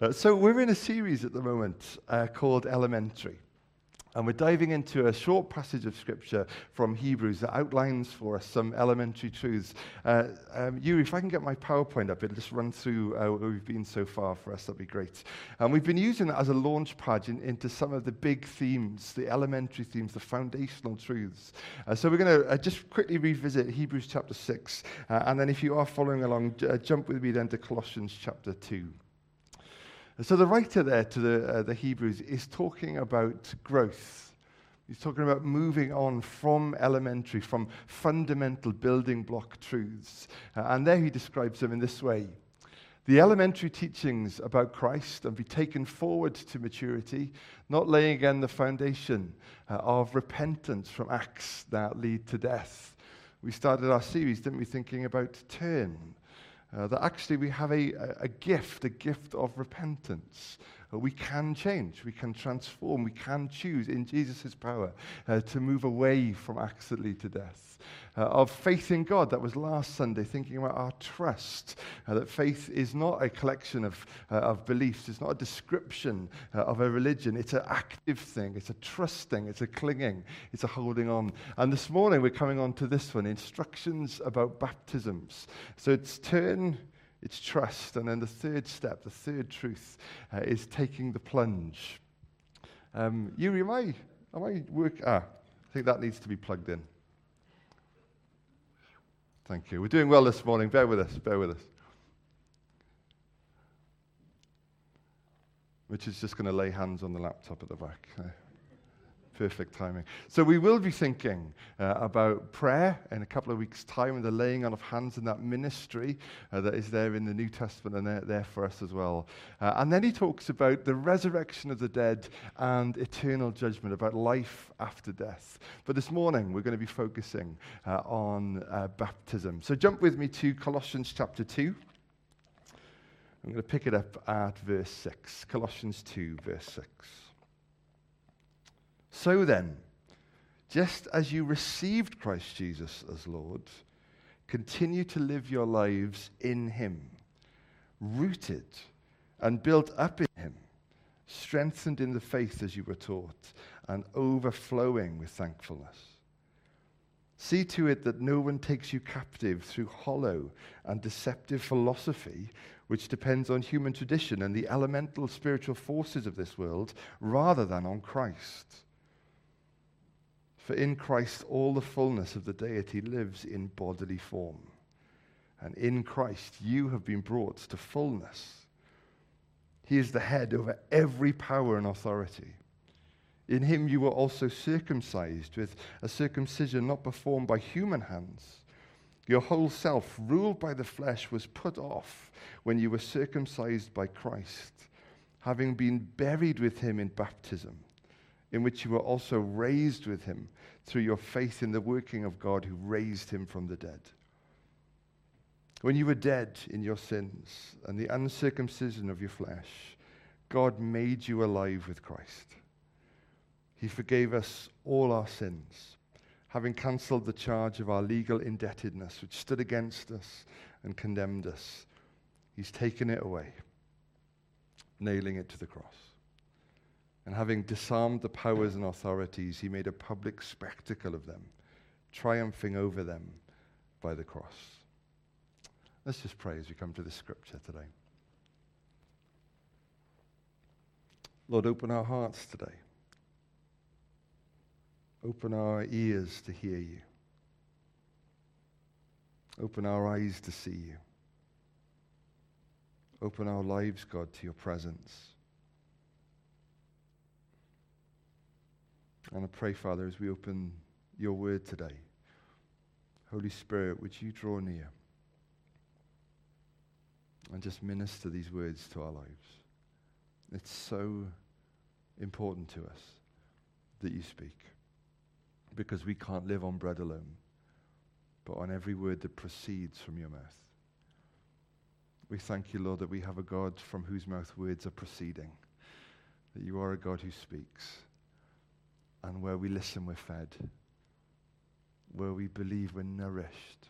Uh, so we're in a series at the moment uh, called Elementary. And we're diving into a short passage of scripture from Hebrews that outlines for us some elementary truths. Uh, um, Yuri, if I can get my PowerPoint up, it'll just run through uh, where we've been so far for us. That'd be great. And we've been using that as a launch pad in, into some of the big themes, the elementary themes, the foundational truths. Uh, so we're going to uh, just quickly revisit Hebrews chapter 6. Uh, and then if you are following along, j- uh, jump with me then to Colossians chapter 2. So the writer there to the, uh, the Hebrews is talking about growth. He's talking about moving on from elementary, from fundamental building block truths. Uh, and there he describes them in this way. The elementary teachings about Christ and be taken forward to maturity, not laying again the foundation uh, of repentance from acts that lead to death. We started our series, didn't we, thinking about turn, uh, that actually we have a, a gift, a gift of repentance. Uh, we can change, we can transform, we can choose in Jesus' power uh, to move away from lead to death. Uh, of faith in God, that was last Sunday, thinking about our trust, uh, that faith is not a collection of, uh, of beliefs, it's not a description of a religion, it's an active thing, it's a trusting, it's a clinging, it's a holding on. And this morning we're coming on to this one instructions about baptisms. So it's turn it's trust. And then the third step, the third truth, uh, is taking the plunge. Um, Yuri, am I, am I work? Ah, I think that needs to be plugged in. Thank you. We're doing well this morning. Bear with us. Bear with us. Which is just going to lay hands on the laptop at the back. Perfect timing. So we will be thinking uh, about prayer in a couple of weeks' time and the laying on of hands and that ministry uh, that is there in the New Testament and there, there for us as well. Uh, and then he talks about the resurrection of the dead and eternal judgment, about life after death. But this morning we're going to be focusing uh, on uh, baptism. So jump with me to Colossians chapter 2. I'm going to pick it up at verse 6. Colossians 2, verse 6. So then, just as you received Christ Jesus as Lord, continue to live your lives in Him, rooted and built up in Him, strengthened in the faith as you were taught, and overflowing with thankfulness. See to it that no one takes you captive through hollow and deceptive philosophy, which depends on human tradition and the elemental spiritual forces of this world, rather than on Christ. For in Christ all the fullness of the deity lives in bodily form. And in Christ you have been brought to fullness. He is the head over every power and authority. In him you were also circumcised with a circumcision not performed by human hands. Your whole self, ruled by the flesh, was put off when you were circumcised by Christ, having been buried with him in baptism in which you were also raised with him through your faith in the working of God who raised him from the dead. When you were dead in your sins and the uncircumcision of your flesh, God made you alive with Christ. He forgave us all our sins, having cancelled the charge of our legal indebtedness, which stood against us and condemned us. He's taken it away, nailing it to the cross. And having disarmed the powers and authorities, he made a public spectacle of them, triumphing over them by the cross. Let's just pray as we come to the scripture today. Lord, open our hearts today. Open our ears to hear you. Open our eyes to see you. Open our lives, God, to your presence. And I pray, Father, as we open your word today, Holy Spirit, would you draw near and just minister these words to our lives? It's so important to us that you speak because we can't live on bread alone, but on every word that proceeds from your mouth. We thank you, Lord, that we have a God from whose mouth words are proceeding, that you are a God who speaks and where we listen, we're fed. Where we believe, we're nourished.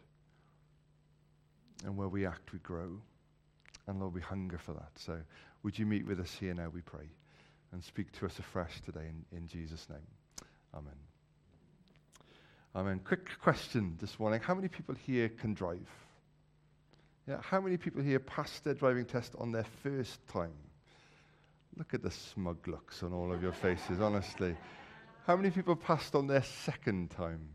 And where we act, we grow. And Lord, we hunger for that. So would you meet with us here now, we pray, and speak to us afresh today in, in Jesus' name. Amen. Amen. Quick question this morning. How many people here can drive? Yeah, how many people here passed their driving test on their first time? Look at the smug looks on all of your faces, honestly. How many people passed on their second time?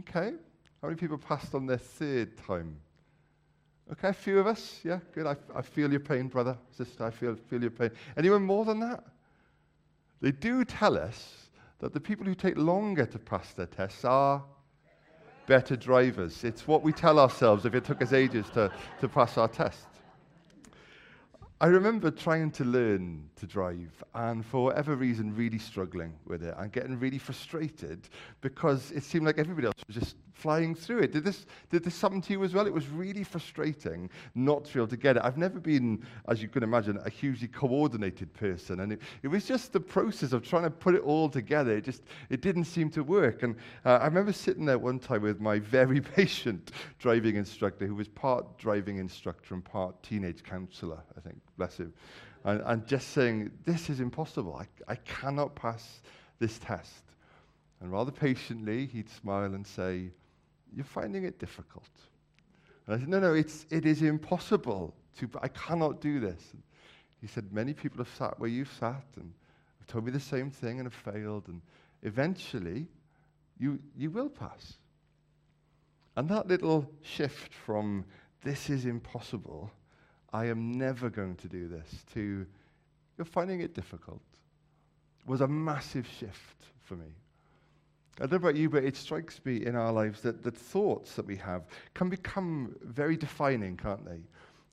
Okay. How many people passed on their third time? Okay, a few of us. Yeah, good. I, I feel your pain, brother, sister. I feel, feel your pain. Anyone more than that? They do tell us that the people who take longer to pass their tests are better drivers. It's what we tell ourselves if it took us ages to, to pass our tests. I remember trying to learn to drive and for whatever reason really struggling with it and getting really frustrated because it seemed like everybody else was just flying through it. Did this, did this happen to you as well? It was really frustrating not to be able to get it. I've never been, as you can imagine, a hugely coordinated person. And it, it was just the process of trying to put it all together. It just, it didn't seem to work. And uh, I remember sitting there one time with my very patient driving instructor who was part driving instructor and part teenage counselor, I think, bless him. And, and just saying, this is impossible. I, I cannot pass this test. And rather patiently, he'd smile and say, you're finding it difficult. And I said, No, no, it's, it is impossible. To, I cannot do this. And he said, Many people have sat where you've sat and have told me the same thing and have failed. And eventually, you, you will pass. And that little shift from this is impossible, I am never going to do this, to you're finding it difficult, was a massive shift for me. I don't know about you, but it strikes me in our lives that, the thoughts that we have can become very defining, can't they?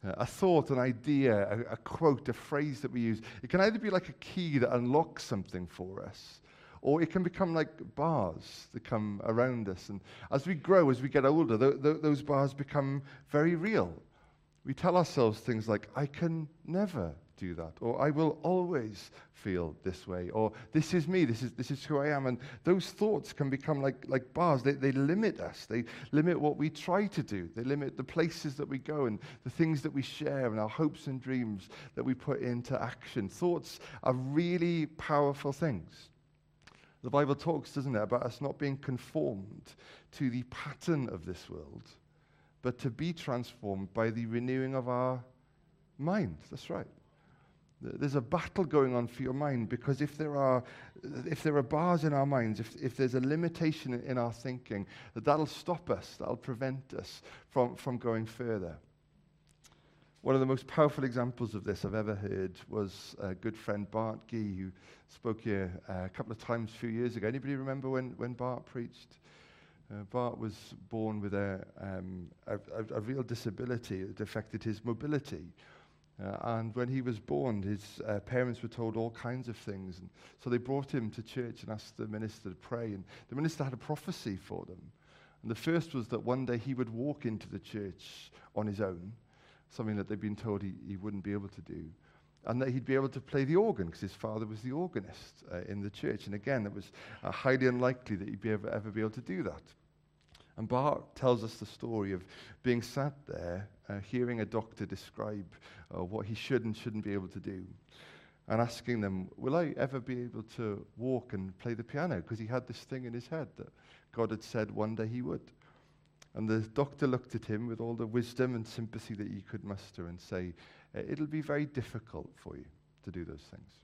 Uh, a thought, an idea, a, a quote, a phrase that we use, it can either be like a key that unlocks something for us, or it can become like bars that come around us. And as we grow, as we get older, th- th- those bars become very real. We tell ourselves things like, I can never do that. Or I will always feel this way. Or this is me, this is, this is who I am. And those thoughts can become like, like bars. They, they limit us, they limit what we try to do, they limit the places that we go and the things that we share and our hopes and dreams that we put into action. Thoughts are really powerful things. The Bible talks, doesn't it, about us not being conformed to the pattern of this world, but to be transformed by the renewing of our mind. That's right. There's a battle going on for your mind because if there are, if there are bars in our minds, if, if there's a limitation in our thinking, that that'll stop us, that'll prevent us from, from going further. One of the most powerful examples of this I've ever heard was a good friend Bart Gee, who spoke here uh, a couple of times a few years ago. Anybody remember when, when Bart preached? Uh, Bart was born with a, um, a, a real disability that affected his mobility. Uh, and when he was born, his uh, parents were told all kinds of things. And so they brought him to church and asked the minister to pray. And the minister had a prophecy for them. And the first was that one day he would walk into the church on his own, something that they'd been told he, he wouldn't be able to do. And that he'd be able to play the organ because his father was the organist uh, in the church. And again, it was uh, highly unlikely that he'd be ever, ever be able to do that. And Bart tells us the story of being sat there, uh, hearing a doctor describe uh, what he should and shouldn't be able to do, and asking them, Will I ever be able to walk and play the piano? Because he had this thing in his head that God had said one day he would. And the doctor looked at him with all the wisdom and sympathy that he could muster and say, It'll be very difficult for you to do those things.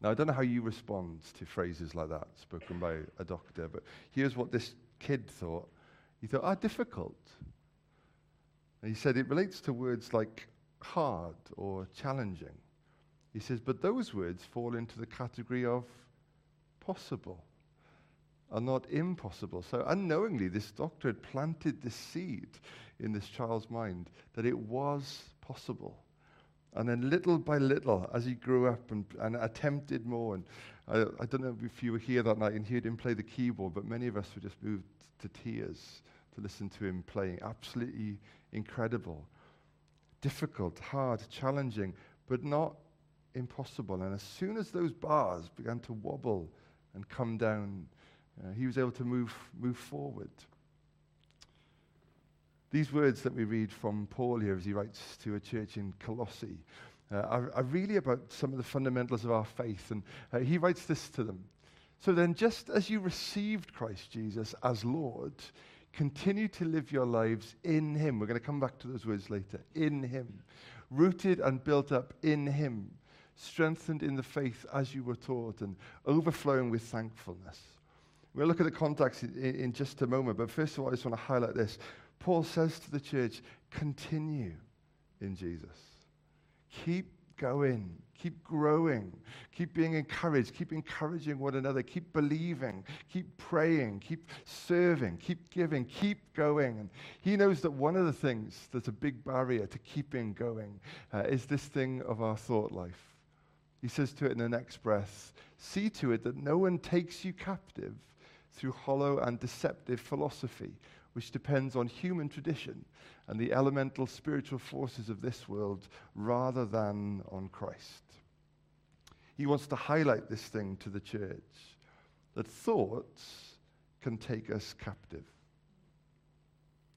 Now, I don't know how you respond to phrases like that spoken by a doctor, but here's what this kid thought. He thought, ah, difficult. And he said it relates to words like hard or challenging. He says, but those words fall into the category of possible are not impossible. So unknowingly, this doctor had planted this seed in this child's mind that it was possible. And then little by little, as he grew up and, and attempted more, and I, I, don't know if you were here that night and heard him play the keyboard, but many of us were just moved to tears to listen to him playing. Absolutely incredible. Difficult, hard, challenging, but not impossible. And as soon as those bars began to wobble and come down, uh, he was able to move, move forward. These words that we read from Paul here as he writes to a church in Colossae uh, are, are, really about some of the fundamentals of our faith. And uh, he writes this to them. So then, just as you received Christ Jesus as Lord, continue to live your lives in Him. We're going to come back to those words later. In Him. Rooted and built up in Him. Strengthened in the faith as you were taught and overflowing with thankfulness. We'll look at the context in, in just a moment, but first of all, I just want to highlight this. Paul says to the church, continue in Jesus. Keep going. Keep growing. Keep being encouraged. Keep encouraging one another. Keep believing. Keep praying. Keep serving. Keep giving. Keep going. And he knows that one of the things that's a big barrier to keeping going uh, is this thing of our thought life. He says to it in the next breath See to it that no one takes you captive through hollow and deceptive philosophy which depends on human tradition and the elemental spiritual forces of this world rather than on Christ. He wants to highlight this thing to the church that thoughts can take us captive,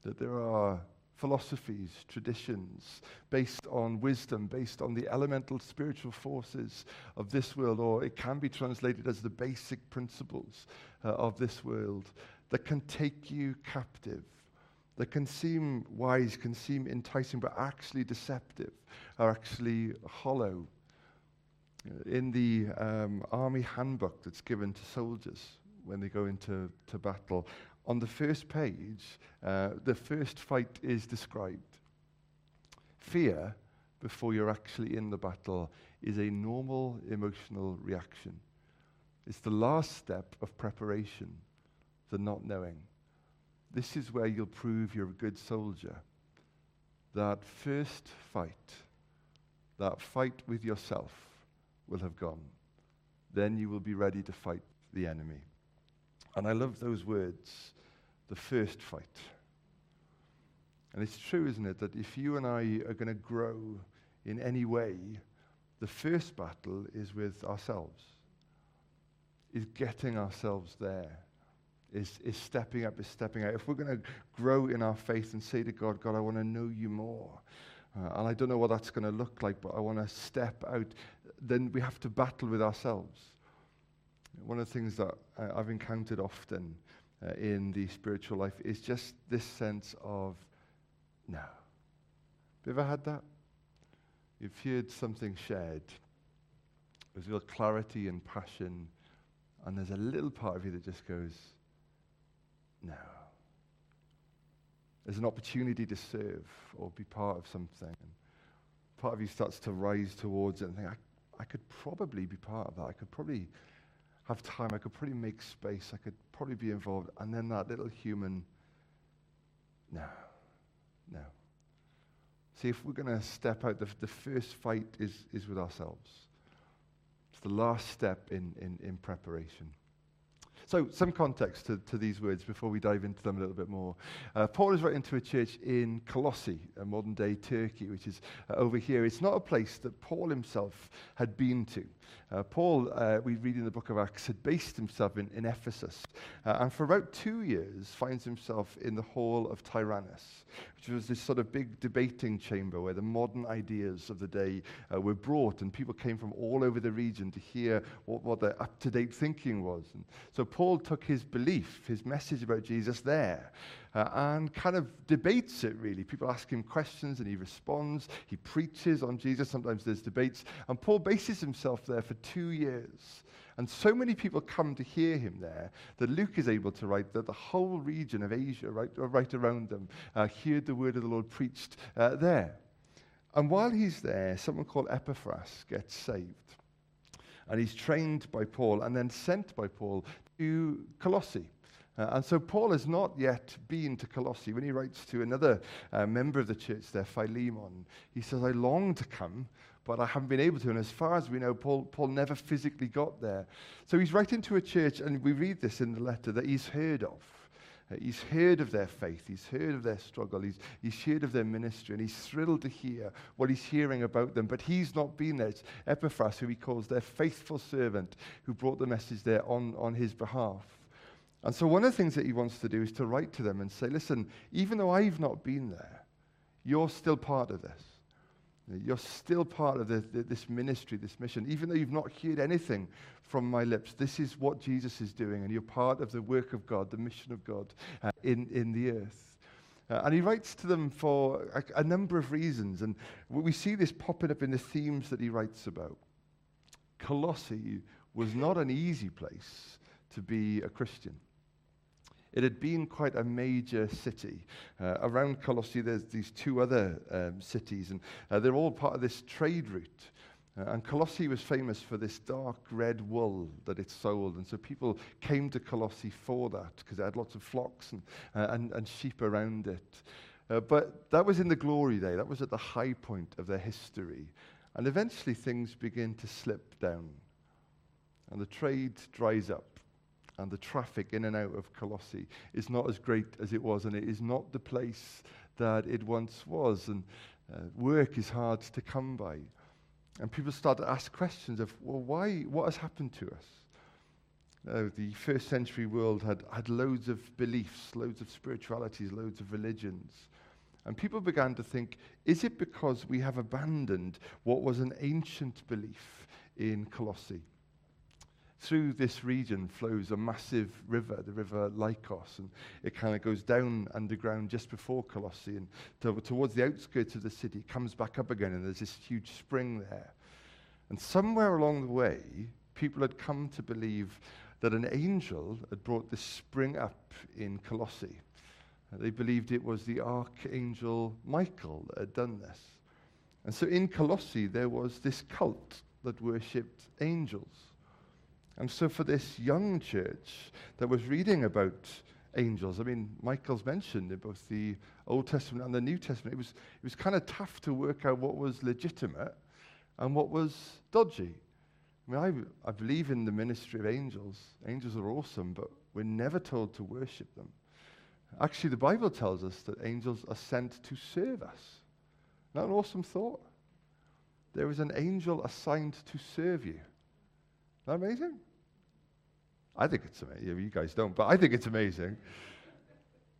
that there are philosophies, traditions based on wisdom, based on the elemental spiritual forces of this world, or it can be translated as the basic principles uh, of this world that can take you captive, that can seem wise, can seem enticing, but actually deceptive, are actually hollow. In the um, army handbook that's given to soldiers when they go into to battle, on the first page, uh, the first fight is described. Fear, before you're actually in the battle, is a normal emotional reaction. It's the last step of preparation the not knowing. This is where you'll prove you're a good soldier. That first fight, that fight with yourself, will have gone. Then you will be ready to fight the enemy. And I love those words the first fight. And it's true, isn't it, that if you and I are going to grow in any way, the first battle is with ourselves, is getting ourselves there is, is stepping up, is stepping out. If we're going to grow in our faith and say to God, God, I want to know you more, uh, and I don't know what that's going to look like, but I want to step out, then we have to battle with ourselves. One of the things that I've encountered often uh, in the spiritual life is just this sense of no. Have you ever had that? You've heard something shared with real clarity and passion, and there's a little part of you that just goes, no. There's an opportunity to serve or be part of something. And part of you starts to rise towards it and think, I, I could probably be part of that. I could probably have time. I could probably make space. I could probably be involved. And then that little human, no, no. See, if we're going to step out, the, the first fight is, is with ourselves. It's the last step in, in, in preparation. So, some context to, to these words before we dive into them a little bit more. Uh, Paul is writing to a church in Colossae, a modern day Turkey, which is uh, over here. It's not a place that Paul himself had been to. Uh, Paul, uh, we read in the book of Acts, had based himself in, in Ephesus, uh, and for about two years finds himself in the hall of Tyrannus, which was this sort of big debating chamber where the modern ideas of the day uh, were brought, and people came from all over the region to hear what, what their up to date thinking was. And so Paul took his belief, his message about Jesus there, uh, and kind of debates it really. People ask him questions and he responds. He preaches on Jesus. Sometimes there's debates. And Paul bases himself there for two years. And so many people come to hear him there that Luke is able to write that the whole region of Asia, right, right around them, uh, heard the word of the Lord preached uh, there. And while he's there, someone called Epaphras gets saved. And he's trained by Paul and then sent by Paul to Colossae. Uh, and so Paul has not yet been to Colossae. When he writes to another uh, member of the church there, Philemon, he says, I long to come, but I haven't been able to. And as far as we know, Paul, Paul never physically got there. So he's writing to a church, and we read this in the letter, that he's heard of. Uh, he's heard of their faith. He's heard of their struggle. He's, he's heard of their ministry. And he's thrilled to hear what he's hearing about them. But he's not been there. It's Epaphras, who he calls their faithful servant, who brought the message there on, on his behalf. And so, one of the things that he wants to do is to write to them and say, listen, even though I've not been there, you're still part of this. You're still part of the, the, this ministry, this mission. Even though you've not heard anything from my lips, this is what Jesus is doing, and you're part of the work of God, the mission of God uh, in, in the earth. Uh, and he writes to them for a, a number of reasons, and we see this popping up in the themes that he writes about. Colossae was not an easy place to be a Christian. It had been quite a major city. Uh, around Colossae, there's these two other um, cities, and uh, they're all part of this trade route. Uh, and Colossae was famous for this dark red wool that it sold. And so people came to Colossae for that because it had lots of flocks and, uh, and, and, sheep around it. Uh, but that was in the glory day, that was at the high point of their history. And eventually things begin to slip down. And the trade dries up and the traffic in and out of Colossae is not as great as it was, and it is not the place that it once was. And uh, work is hard to come by. And people start to ask questions of, well, why, what has happened to us? Uh, the first century world had, had loads of beliefs, loads of spiritualities, loads of religions. And people began to think, is it because we have abandoned what was an ancient belief in Colossae? Through this region flows a massive river, the river Lycos, and it kind of goes down underground just before Colossae and to, towards the outskirts of the city, comes back up again, and there's this huge spring there. And somewhere along the way, people had come to believe that an angel had brought this spring up in Colossae. They believed it was the archangel Michael that had done this. And so in Colossae, there was this cult that worshipped angels. And so, for this young church that was reading about angels, I mean, Michael's mentioned in both the Old Testament and the New Testament, it was, it was kind of tough to work out what was legitimate and what was dodgy. I mean, I, I believe in the ministry of angels. Angels are awesome, but we're never told to worship them. Actually, the Bible tells us that angels are sent to serve us. Not an awesome thought? There is an angel assigned to serve you. Not amazing? I think it's amazing. You guys don't, but I think it's amazing.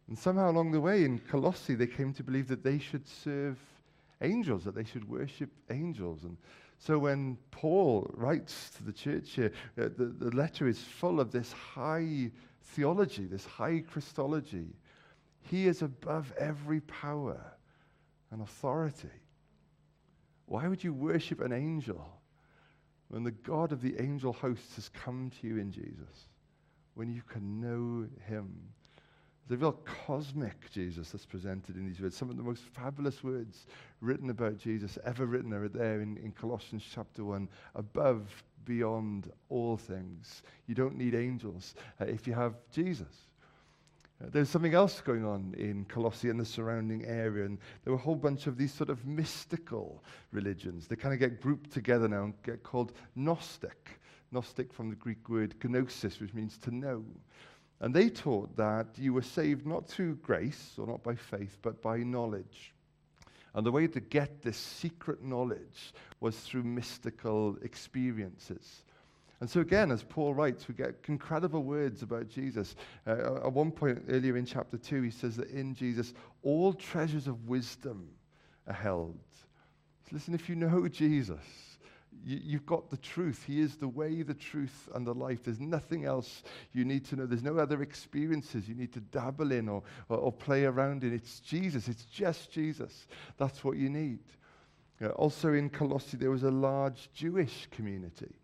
And somehow along the way in Colossae, they came to believe that they should serve angels, that they should worship angels. And so when Paul writes to the church here, uh, the, the letter is full of this high theology, this high Christology. He is above every power and authority. Why would you worship an angel? When the God of the angel hosts has come to you in Jesus, when you can know him. A real cosmic Jesus that's presented in these words. Some of the most fabulous words written about Jesus ever written are there in, in Colossians chapter 1. Above, beyond all things. You don't need angels uh, if you have Jesus. Uh, there's something else going on in Colossae and the surrounding area, and there were a whole bunch of these sort of mystical religions. They kind of get grouped together now and get called Gnostic. Gnostic from the Greek word gnosis, which means to know. And they taught that you were saved not through grace or not by faith, but by knowledge. And the way to get this secret knowledge was through mystical experiences. And so, again, as Paul writes, we get incredible words about Jesus. Uh, at one point earlier in chapter 2, he says that in Jesus, all treasures of wisdom are held. So listen, if you know Jesus, you, have got the truth. He is the way, the truth, and the life. There's nothing else you need to know. There's no other experiences you need to dabble in or, or, or play around in. It's Jesus. It's just Jesus. That's what you need. Uh, also in Colossae, there was a large Jewish community.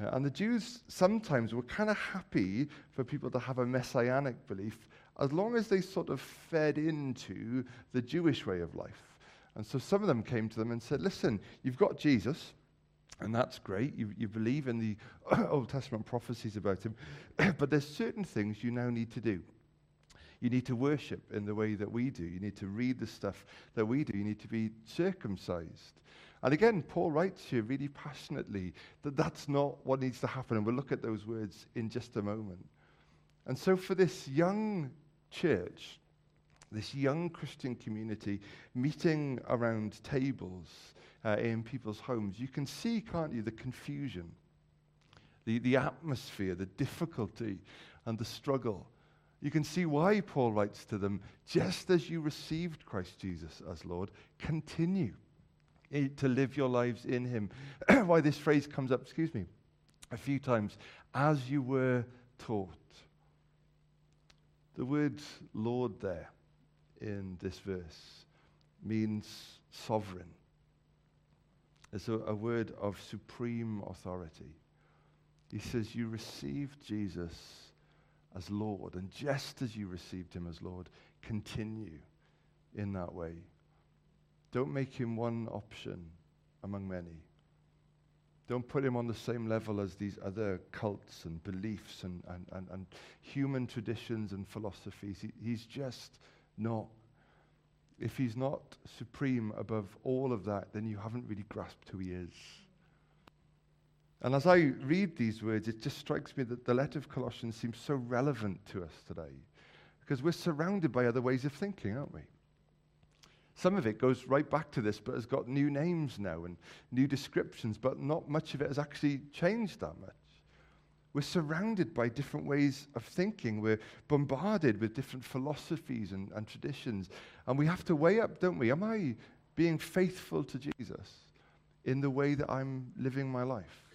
Uh, and the Jews sometimes were kind of happy for people to have a messianic belief as long as they sort of fed into the Jewish way of life. And so some of them came to them and said, Listen, you've got Jesus, and that's great. You, you believe in the Old Testament prophecies about him, but there's certain things you now need to do. You need to worship in the way that we do. You need to read the stuff that we do. You need to be circumcised. And again, Paul writes here really passionately that that's not what needs to happen. And we'll look at those words in just a moment. And so, for this young church, this young Christian community meeting around tables uh, in people's homes, you can see, can't you, the confusion. the, the atmosphere, the difficulty, and the struggle. You can see why Paul writes to them just as you received Christ Jesus as Lord, continue to live your lives in Him. why this phrase comes up, excuse me, a few times as you were taught. The word Lord there in this verse means sovereign. It's a, a word of supreme authority. He says, You received Jesus as Lord, and just as you received him as Lord, continue in that way. Don't make him one option among many. Don't put him on the same level as these other cults and beliefs and, and, and, and human traditions and philosophies. He, he's just not. If he's not supreme above all of that, then you haven't really grasped who he is. And as I read these words, it just strikes me that the letter of Colossians seems so relevant to us today because we're surrounded by other ways of thinking, aren't we? Some of it goes right back to this, but has got new names now and new descriptions, but not much of it has actually changed that much. We're surrounded by different ways of thinking. We're bombarded with different philosophies and, and traditions. And we have to weigh up, don't we? Am I being faithful to Jesus in the way that I'm living my life?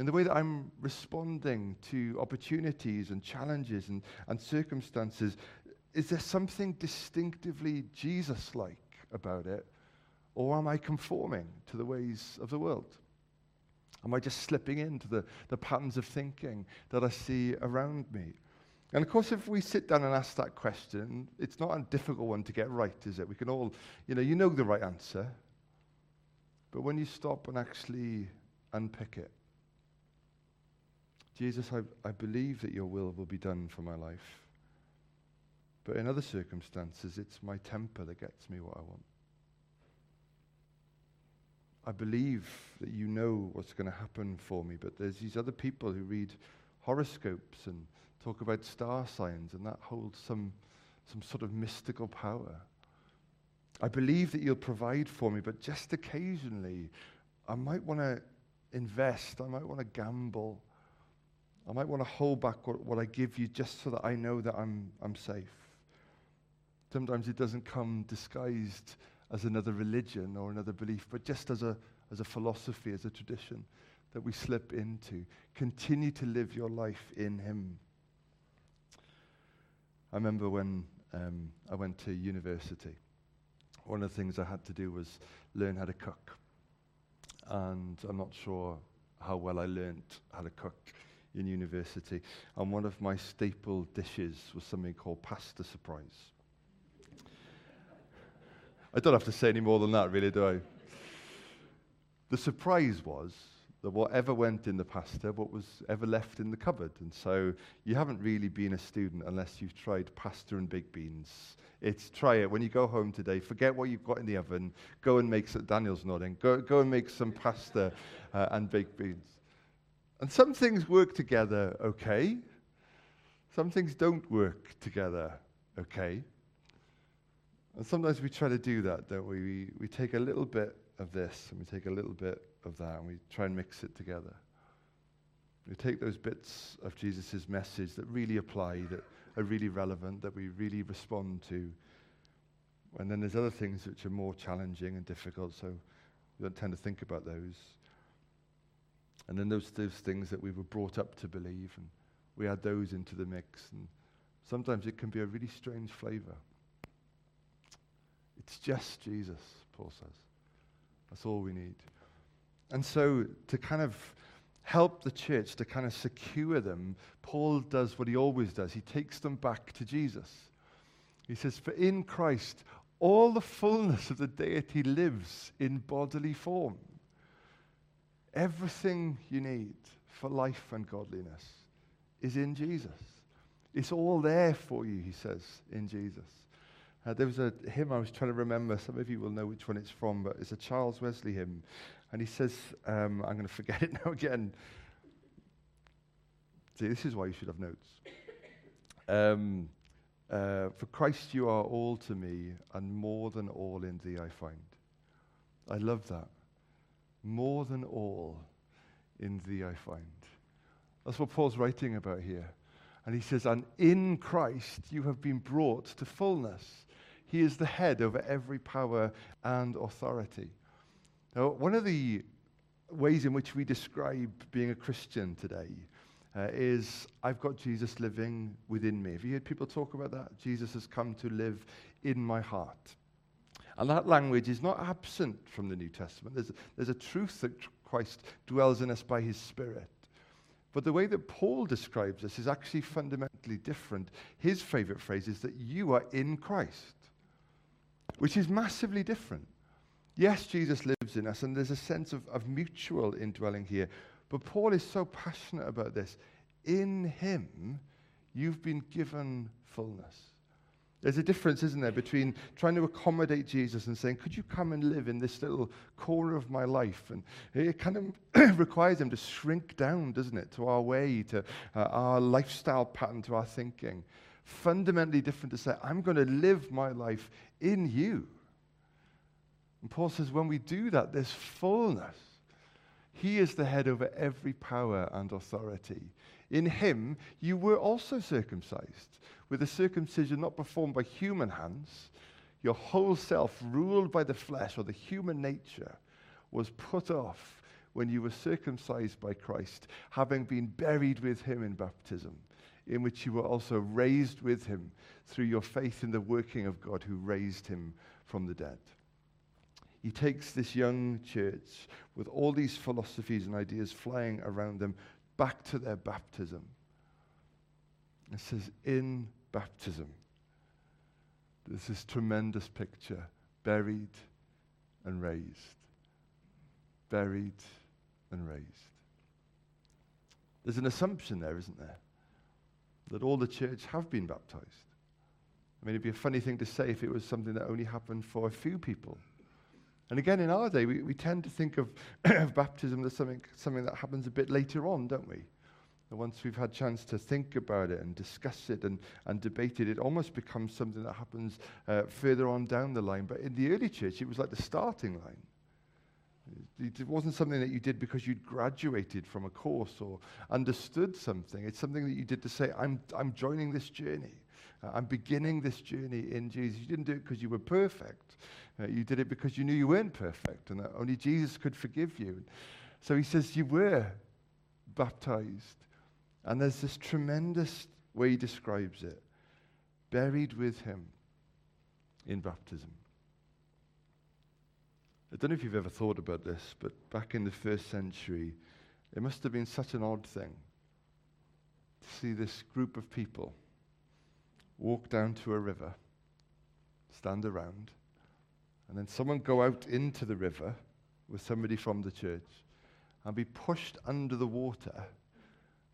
in the way that I'm responding to opportunities and challenges and, and circumstances, is there something distinctively Jesus like about it? Or am I conforming to the ways of the world? Am I just slipping into the, the patterns of thinking that I see around me? And of course, if we sit down and ask that question, it's not a difficult one to get right, is it? We can all, you know, you know the right answer. But when you stop and actually unpick it, Jesus, I, I believe that your will will be done for my life. But in other circumstances, it's my temper that gets me what I want. I believe that you know what's going to happen for me, but there's these other people who read horoscopes and talk about star signs, and that holds some, some sort of mystical power. I believe that you'll provide for me, but just occasionally, I might want to invest, I might want to gamble, I might want to hold back what, what I give you just so that I know that I'm, I'm safe. Sometimes it doesn't come disguised as another religion or another belief, but just as a, as a philosophy, as a tradition that we slip into. Continue to live your life in Him. I remember when um, I went to university, one of the things I had to do was learn how to cook. And I'm not sure how well I learned how to cook in university. And one of my staple dishes was something called pasta surprise. I don't have to say any more than that, really, do I? The surprise was that whatever went in the pasta, what was ever left in the cupboard. And so you haven't really been a student unless you've tried pasta and baked beans. It's try it. When you go home today, forget what you've got in the oven. Go and make some, Daniel's nodding, go, go and make some pasta uh, and baked beans. And some things work together okay. Some things don't work together okay. And sometimes we try to do that, don't we? We, we take a little bit of this and we take a little bit of that and we try and mix it together. We take those bits of Jesus' message that really apply, that are really relevant, that we really respond to. And then there's other things which are more challenging and difficult, so we don't tend to think about those. And then those, those things that we were brought up to believe, and we add those into the mix. And sometimes it can be a really strange flavor. It's just Jesus, Paul says. That's all we need. And so, to kind of help the church to kind of secure them, Paul does what he always does. He takes them back to Jesus. He says, For in Christ, all the fullness of the deity lives in bodily form. Everything you need for life and godliness is in Jesus. It's all there for you, he says, in Jesus. Uh, there was a hymn I was trying to remember. Some of you will know which one it's from, but it's a Charles Wesley hymn. And he says, um, I'm going to forget it now again. See, this is why you should have notes. Um, uh, for Christ you are all to me, and more than all in thee I find. I love that. More than all in thee I find. That's what Paul's writing about here. And he says, And in Christ you have been brought to fullness. He is the head over every power and authority. Now, one of the ways in which we describe being a Christian today uh, is I've got Jesus living within me. Have you heard people talk about that? Jesus has come to live in my heart. And that language is not absent from the New Testament. There's, there's a truth that Christ dwells in us by his Spirit. But the way that Paul describes this is actually fundamentally different. His favorite phrase is that you are in Christ, which is massively different. Yes, Jesus lives in us, and there's a sense of, of mutual indwelling here. But Paul is so passionate about this. In him, you've been given fullness. There's a difference, isn't there, between trying to accommodate Jesus and saying, Could you come and live in this little corner of my life? And it kind of requires him to shrink down, doesn't it, to our way, to uh, our lifestyle pattern, to our thinking. Fundamentally different to say, I'm going to live my life in you. And Paul says, when we do that, there's fullness. He is the head over every power and authority. In him, you were also circumcised, with a circumcision not performed by human hands. Your whole self, ruled by the flesh or the human nature, was put off when you were circumcised by Christ, having been buried with him in baptism, in which you were also raised with him through your faith in the working of God who raised him from the dead he takes this young church with all these philosophies and ideas flying around them back to their baptism. It says, in baptism, there's this tremendous picture buried and raised. Buried and raised. There's an assumption there, isn't there? That all the church have been baptized. I mean, it'd be a funny thing to say if it was something that only happened for a few people. And again, in our day, we, we tend to think of, of baptism as something, something that happens a bit later on, don't we? And once we've had chance to think about it and discuss it and, and debate it, it almost becomes something that happens uh, further on down the line. But in the early church, it was like the starting line. It wasn't something that you did because you'd graduated from a course or understood something. It's something that you did to say, I'm, I'm joining this journey. Uh, I'm beginning this journey in Jesus. You didn't do it because you were perfect. Uh, you did it because you knew you weren't perfect and that only Jesus could forgive you. So he says, You were baptized. And there's this tremendous way he describes it buried with him in baptism. I don't know if you've ever thought about this, but back in the first century, it must have been such an odd thing to see this group of people walk down to a river, stand around, and then someone go out into the river with somebody from the church and be pushed under the water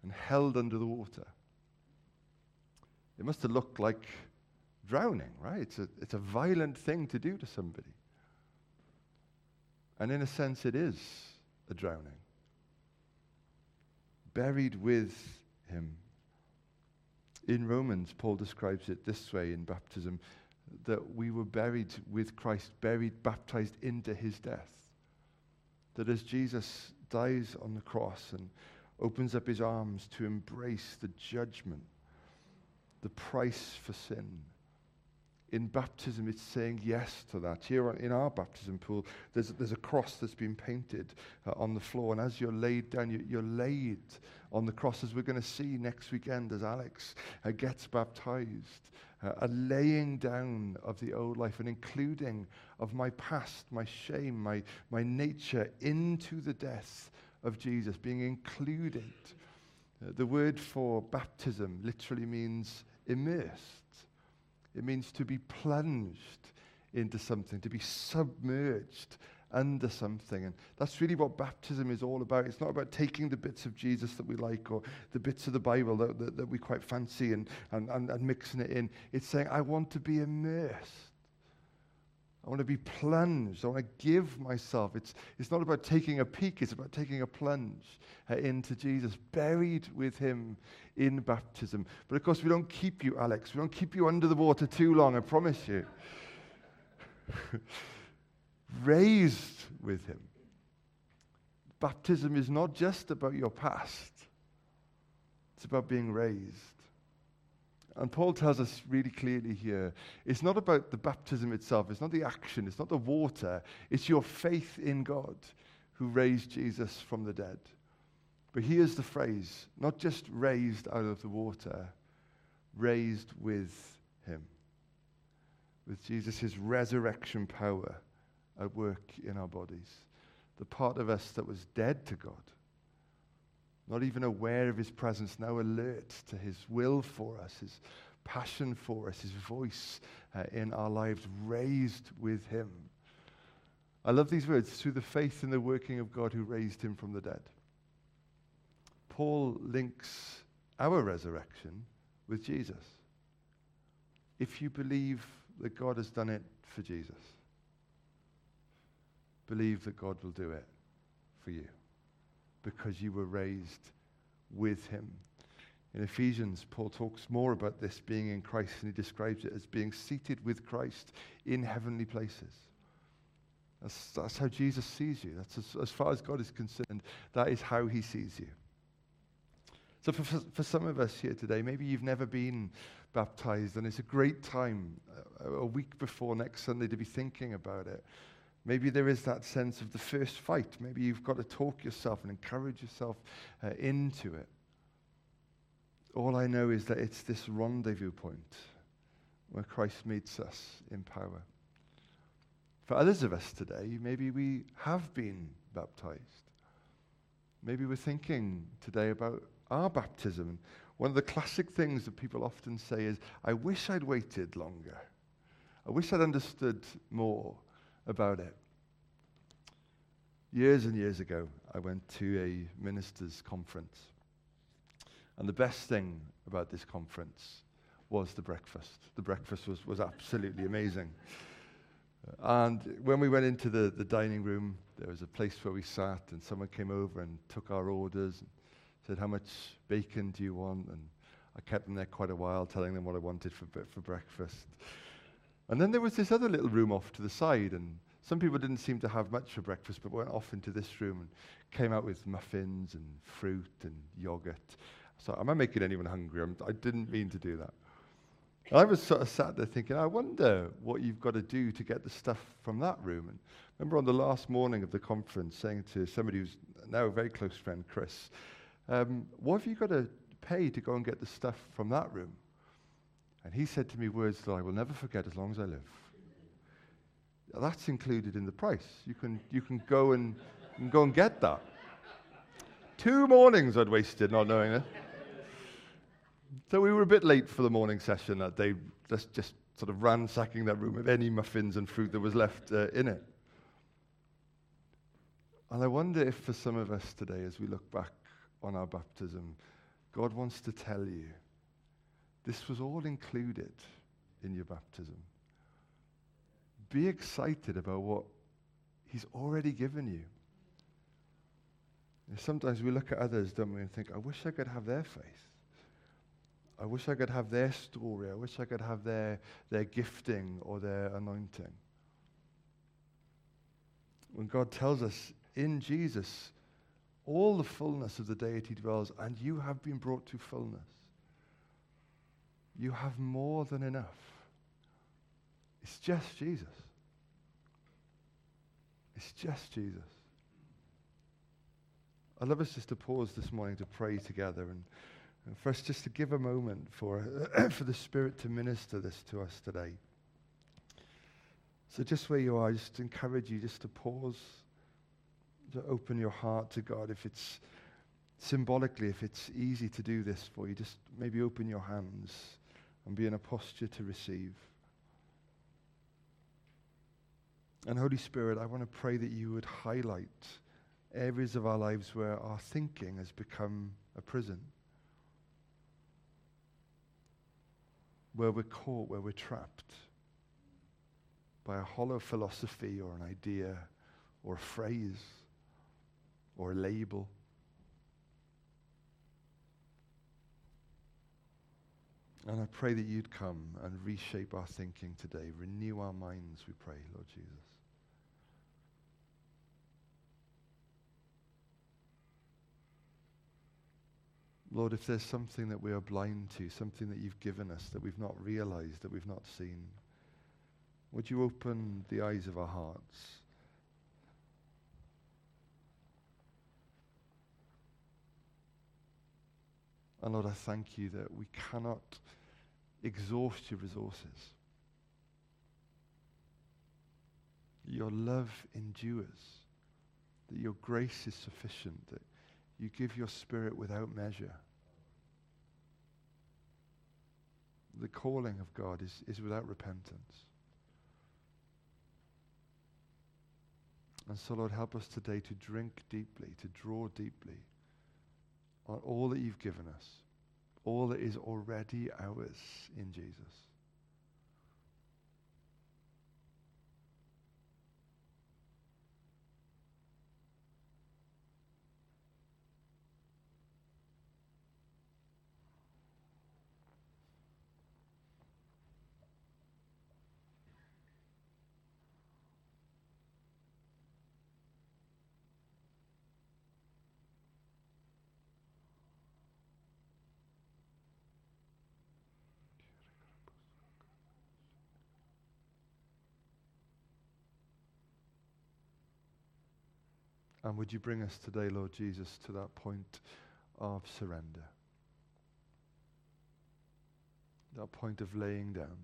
and held under the water. It must have looked like drowning, right? It's a, it's a violent thing to do to somebody. And in a sense, it is a drowning. Buried with him. In Romans, Paul describes it this way in baptism that we were buried with Christ, buried, baptized into his death. That as Jesus dies on the cross and opens up his arms to embrace the judgment, the price for sin, in baptism, it's saying yes to that. Here in our baptism pool, there's, there's a cross that's been painted uh, on the floor. And as you're laid down, you, you're laid on the cross, as we're going to see next weekend as Alex uh, gets baptized. Uh, a laying down of the old life, an including of my past, my shame, my, my nature into the death of Jesus, being included. Uh, the word for baptism literally means immersed. It means to be plunged into something, to be submerged under something. And that's really what baptism is all about. It's not about taking the bits of Jesus that we like or the bits of the Bible that, that, that we quite fancy and, and, and, and mixing it in. It's saying, I want to be immersed. I want to be plunged. I want to give myself. It's, it's not about taking a peek, it's about taking a plunge uh, into Jesus, buried with him in baptism. But of course, we don't keep you, Alex. We don't keep you under the water too long, I promise you. Raised with him. Baptism is not just about your past, it's about being raised. And Paul tells us really clearly here it's not about the baptism itself, it's not the action, it's not the water, it's your faith in God who raised Jesus from the dead. But here's the phrase not just raised out of the water, raised with Him. With Jesus' resurrection power at work in our bodies. The part of us that was dead to God not even aware of his presence, now alert to his will for us, his passion for us, his voice uh, in our lives, raised with him. I love these words through the faith in the working of God who raised him from the dead. Paul links our resurrection with Jesus. If you believe that God has done it for Jesus, believe that God will do it for you because you were raised with him. In Ephesians, Paul talks more about this being in Christ, and he describes it as being seated with Christ in heavenly places. That's, that's how Jesus sees you. That's as, as far as God is concerned, that is how he sees you. So, for, for, some of us here today, maybe you've never been baptized, and it's a great time, a, a week before next Sunday, to be thinking about it. Maybe there is that sense of the first fight. Maybe you've got to talk yourself and encourage yourself uh, into it. All I know is that it's this rendezvous point where Christ meets us in power. For others of us today, maybe we have been baptized. Maybe we're thinking today about our baptism. One of the classic things that people often say is, I wish I'd waited longer. I wish I'd understood more about it. Years and years ago, I went to a ministers' conference. And the best thing about this conference was the breakfast. The breakfast was, was absolutely amazing. And when we went into the, the dining room, there was a place where we sat, and someone came over and took our orders and said, How much bacon do you want? And I kept them there quite a while, telling them what I wanted for, for breakfast. And then there was this other little room off to the side, and some people didn't seem to have much for breakfast, but went off into this room and came out with muffins and fruit and yogurt. So, am I making anyone hungry? I'm, I did not mean to do that. I was sort of sat there thinking, I wonder what you've got to do to get the stuff from that room. And I remember on the last morning of the conference saying to somebody who's now a very close friend, Chris, um, what have you got to pay to go and get the stuff from that room? And he said to me words that I will never forget as long as I live. That's included in the price. You can, you can, go, and, and go and get that. Two mornings I'd wasted not knowing it. So we were a bit late for the morning session that day, just, just sort of ransacking that room of any muffins and fruit that was left uh, in it. And I wonder if for some of us today, as we look back on our baptism, God wants to tell you this was all included in your baptism. Be excited about what He's already given you. And sometimes we look at others, don't we, and think, I wish I could have their faith. I wish I could have their story. I wish I could have their, their gifting or their anointing. When God tells us in Jesus, all the fullness of the deity dwells, and you have been brought to fullness. You have more than enough. It's just Jesus. It's just Jesus. I'd love us just to pause this morning to pray together and, and for us just to give a moment for, for the Spirit to minister this to us today. So, just where you are, I just encourage you just to pause, to open your heart to God. If it's symbolically, if it's easy to do this for you, just maybe open your hands and be in a posture to receive. And Holy Spirit, I want to pray that you would highlight areas of our lives where our thinking has become a prison, where we're caught, where we're trapped by a hollow philosophy or an idea or a phrase or a label. And I pray that you'd come and reshape our thinking today. Renew our minds, we pray, Lord Jesus. Lord, if there's something that we are blind to, something that you've given us that we've not realized, that we've not seen, would you open the eyes of our hearts? And Lord, I thank you that we cannot exhaust your resources. Your love endures, that your grace is sufficient, that you give your spirit without measure. The calling of God is, is without repentance. And so, Lord, help us today to drink deeply, to draw deeply on all that you've given us, all that is already ours in Jesus. And would you bring us today, Lord Jesus, to that point of surrender? That point of laying down.